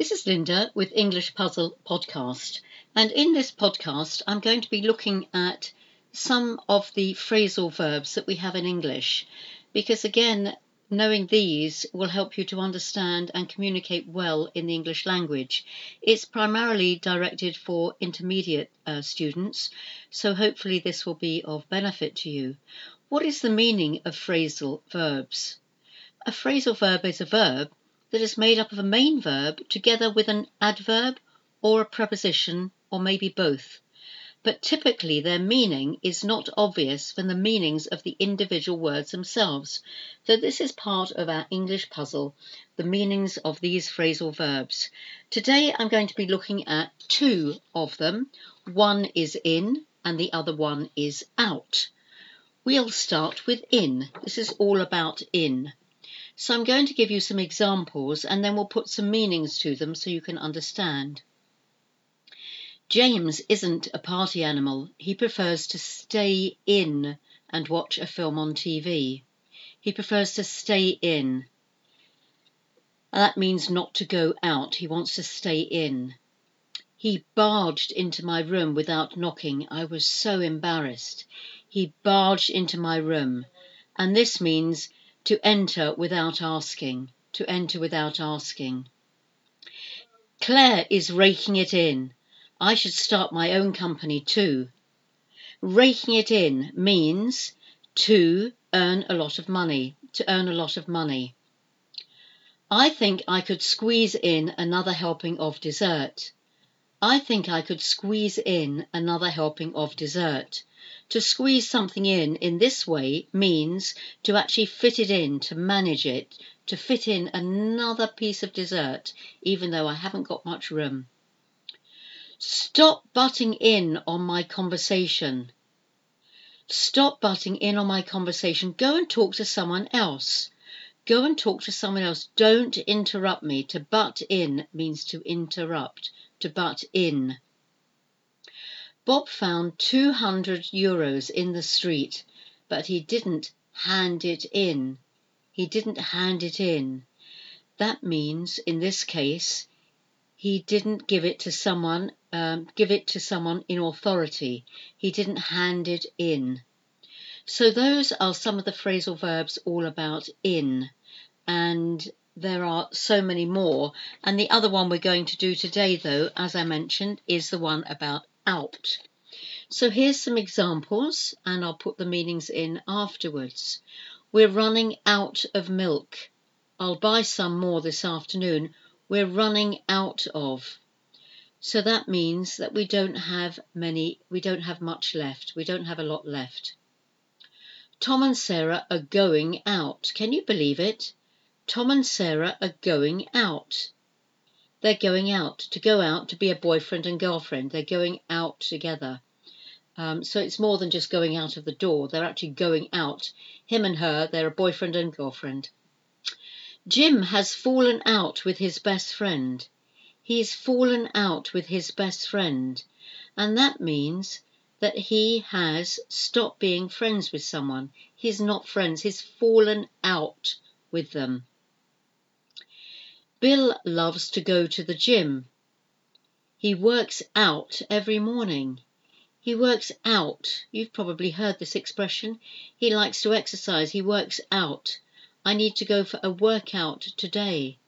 This is Linda with English Puzzle Podcast. And in this podcast, I'm going to be looking at some of the phrasal verbs that we have in English. Because again, knowing these will help you to understand and communicate well in the English language. It's primarily directed for intermediate uh, students, so hopefully this will be of benefit to you. What is the meaning of phrasal verbs? A phrasal verb is a verb that is made up of a main verb together with an adverb or a preposition or maybe both. But typically their meaning is not obvious from the meanings of the individual words themselves. So this is part of our English puzzle, the meanings of these phrasal verbs. Today I'm going to be looking at two of them. One is in and the other one is out. We'll start with in. This is all about in. So I'm going to give you some examples and then we'll put some meanings to them so you can understand. James isn't a party animal. He prefers to stay in and watch a film on TV. He prefers to stay in. That means not to go out. He wants to stay in. He barged into my room without knocking. I was so embarrassed. He barged into my room. And this means to enter without asking, to enter without asking. Claire is raking it in. I should start my own company too. Raking it in means to earn a lot of money, to earn a lot of money. I think I could squeeze in another helping of dessert. I think I could squeeze in another helping of dessert. To squeeze something in in this way means to actually fit it in, to manage it, to fit in another piece of dessert, even though I haven't got much room. Stop butting in on my conversation. Stop butting in on my conversation. Go and talk to someone else. Go and talk to someone else. Don't interrupt me. To butt in means to interrupt, to butt in. Bob found 200 euros in the street, but he didn't hand it in. He didn't hand it in. That means, in this case, he didn't give it to someone, um, give it to someone in authority. He didn't hand it in. So those are some of the phrasal verbs all about in, and there are so many more. And the other one we're going to do today, though, as I mentioned, is the one about out. So here's some examples, and I'll put the meanings in afterwards. We're running out of milk. I'll buy some more this afternoon. We're running out of. So that means that we don't have many, we don't have much left. We don't have a lot left. Tom and Sarah are going out. Can you believe it? Tom and Sarah are going out. They're going out. To go out, to be a boyfriend and girlfriend. They're going out together. Um, so it's more than just going out of the door. They're actually going out. Him and her, they're a boyfriend and girlfriend. Jim has fallen out with his best friend. He's fallen out with his best friend. And that means that he has stopped being friends with someone. He's not friends. He's fallen out with them. Bill loves to go to the gym. He works out every morning. He works out. You've probably heard this expression. He likes to exercise. He works out. I need to go for a workout today.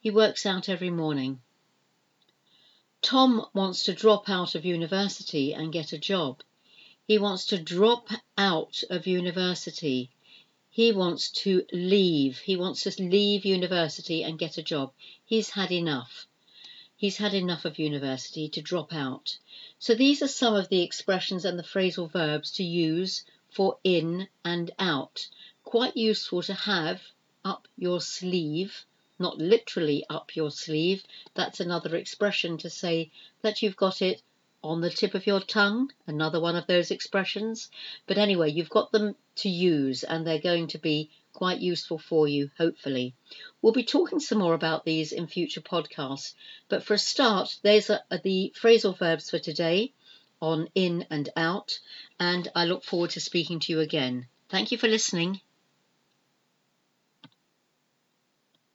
He works out every morning. Tom wants to drop out of university and get a job. He wants to drop out of university. He wants to leave. He wants to leave university and get a job. He's had enough. He's had enough of university to drop out. So these are some of the expressions and the phrasal verbs to use for in and out. Quite useful to have up your sleeve, not literally up your sleeve. That's another expression to say that you've got it on the tip of your tongue, another one of those expressions. But anyway, you've got them to use and they're going to be quite useful for you, hopefully. We'll be talking some more about these in future podcasts. But for a start, there's are the phrasal verbs for today on in and out. And I look forward to speaking to you again. Thank you for listening.